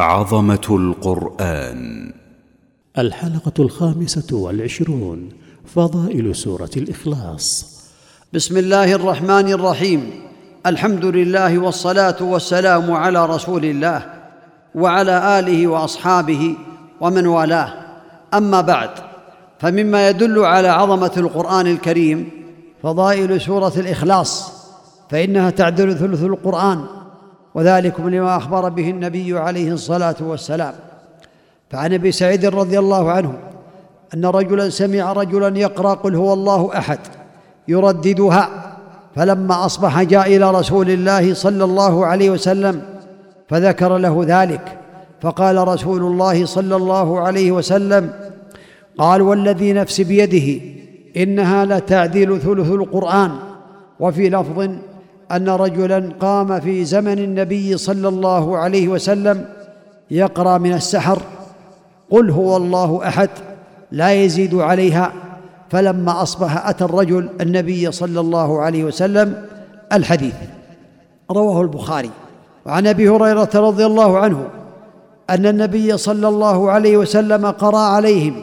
عظمة القرآن. الحلقة الخامسة والعشرون فضائل سورة الإخلاص. بسم الله الرحمن الرحيم. الحمد لله والصلاة والسلام على رسول الله وعلى آله وأصحابه ومن والاه. أما بعد فمما يدل على عظمة القرآن الكريم فضائل سورة الإخلاص فإنها تعدل ثلث القرآن. وذلكم لما أخبر به النبي عليه الصلاة والسلام. فعن أبي سعيد رضي الله عنه أن رجلا سمع رجلا يقرأ قل هو الله أحد يرددها فلما أصبح جاء إلى رسول الله صلى الله عليه وسلم فذكر له ذلك. فقال رسول الله صلى الله عليه وسلم قال والذي نفسي بيده إنها لتعدل ثلث القرآن وفي لفظ أن رجلا قام في زمن النبي صلى الله عليه وسلم يقرأ من السحر قل هو الله أحد لا يزيد عليها. فلما أصبح أتى الرجل النبي صلى الله عليه وسلم الحديث. رواه البخاري. وعن أبي هريرة رضي الله عنه أن النبي صلى الله عليه وسلم قرأ عليهم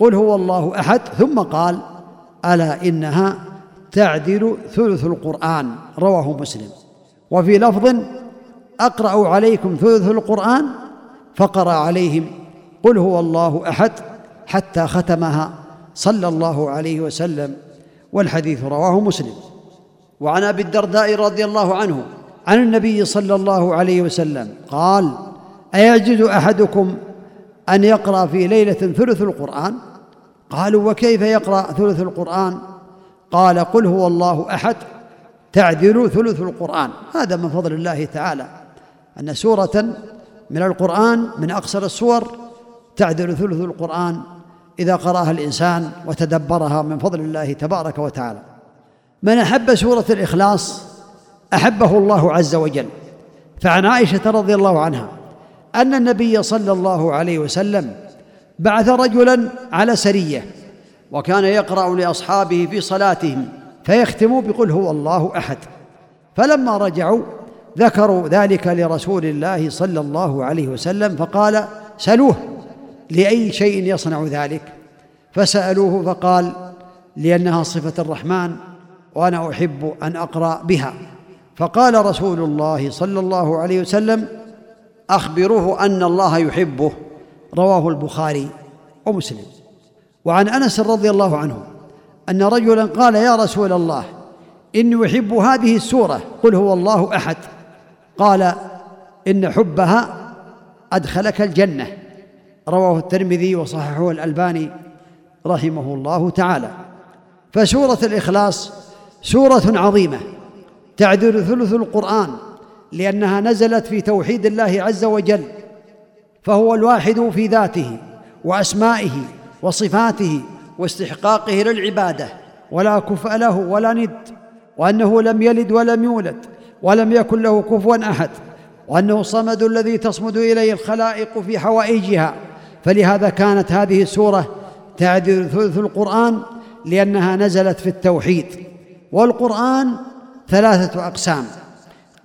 قل هو الله أحد ثم قال ألا إنها تعدل ثلث القرآن رواه مسلم. وفي لفظ أقرأ عليكم ثلث القرآن فقرأ عليهم قل هو الله أحد حتى ختمها صلى الله عليه وسلم. والحديث رواه مسلم. وعن أبي الدرداء رضي الله عنه عن النبي صلى الله عليه وسلم قال ايعجز أحدكم أن يقرأ في ليلة ثلث القرآن؟ قالوا وكيف يقرأ ثلث القرآن؟ قال قل هو الله أحد تعدل ثلث القرآن. هذا من فضل الله تعالى. أن سورة من القرآن من أقصر السور تعدل ثلث القرآن إذا قرأها الإنسان وتدبرها من فضل الله تبارك وتعالى. من أحب سورة الإخلاص أحبه الله عز وجل. فعن عائشة رضي الله عنها أن النبي صلى الله عليه وسلم بعث رجلا على سرية وكان يقرأ لأصحابه في صلاتهم فيختم بقل هو الله أحد. فلما رجعوا ذكروا ذلك لرسول الله صلى الله عليه وسلم فقال سلوه لأي شيء يصنع ذلك؟ فسألوه فقال لأنها صفة الرحمن وأنا أحب أن أقرأ بها. فقال رسول الله صلى الله عليه وسلم اخبروه أن الله يحبه. رواه البخاري ومسلم. وعن أنس رضي الله عنه أن رجلا قال يا رسول الله إني أحب هذه السورة قل هو الله أحد قال إن حبها أدخلك الجنة رواه الترمذي وصححه الألباني رحمه الله تعالى فسورة الإخلاص سورة عظيمة تعدل ثلث القرآن لأنها نزلت في توحيد الله عز وجل فهو الواحد في ذاته وأسمائه وصفاته واستحقاقه للعبادة ولا كفء له ولا ند وأنه لم يلد ولم يولد ولم يكن له كفوا أحد وأنه الصمد الذي تصمد إليه الخلائق في حوائجها. فلهذا كانت هذه السورة تعدل ثلث القرآن لأنها نزلت في التوحيد. والقرآن ثلاثة أقسام.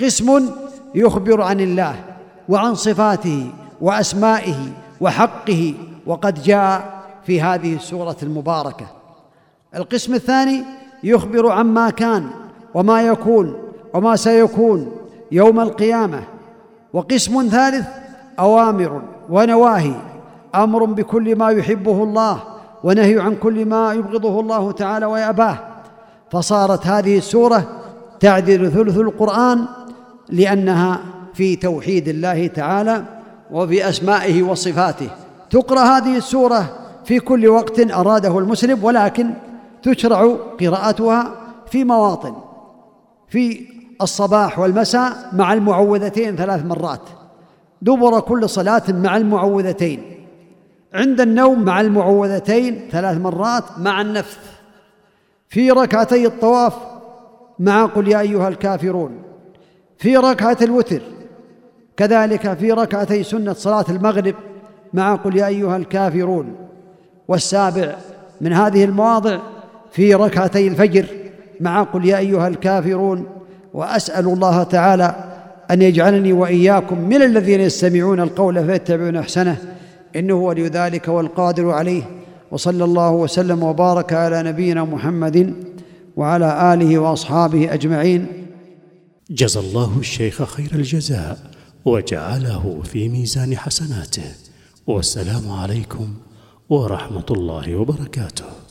قسم يخبر عن الله وعن صفاته وأسمائه وحقه وقد جاء في هذه السورة المباركة. القسم الثاني يخبر عما كان وما يكون وما سيكون يوم القيامة. وقسم ثالث أوامر ونواهي. أمر بكل ما يحبه الله ونهي عن كل ما يبغضه الله تعالى ويأباه. فصارت هذه السورة تعدل ثلث القرآن لأنها في توحيد الله تعالى وفي أسمائه وصفاته. تقرأ هذه السورة في كل وقت أراده المسلم ولكن تشرع قراءتها في مواطن في الصباح والمساء مع المعوذتين ثلاث مرات. دبر كل صلاة مع المعوذتين. عند النوم مع المعوذتين ثلاث مرات مع النفث. في ركعتي الطواف مع قل يا أيها الكافرون. في ركعة الوتر كذلك في ركعتي سنة صلاة المغرب مع قل يا أيها الكافرون. والسابع من هذه المواضع في ركعتي الفجر مع قل يا أيها الكافرون وأسأل الله تعالى أن يجعلني وإياكم من الذين يستمعون القول فيتبعون أحسنه. إنه ولي ذلك والقادر عليه. وصلى الله وسلم وبارك على نبينا محمد وعلى آله وأصحابه أجمعين. جزى الله الشيخ خير الجزاء وجعله في ميزان حسناته. والسلام عليكم ورحمة الله وبركاته.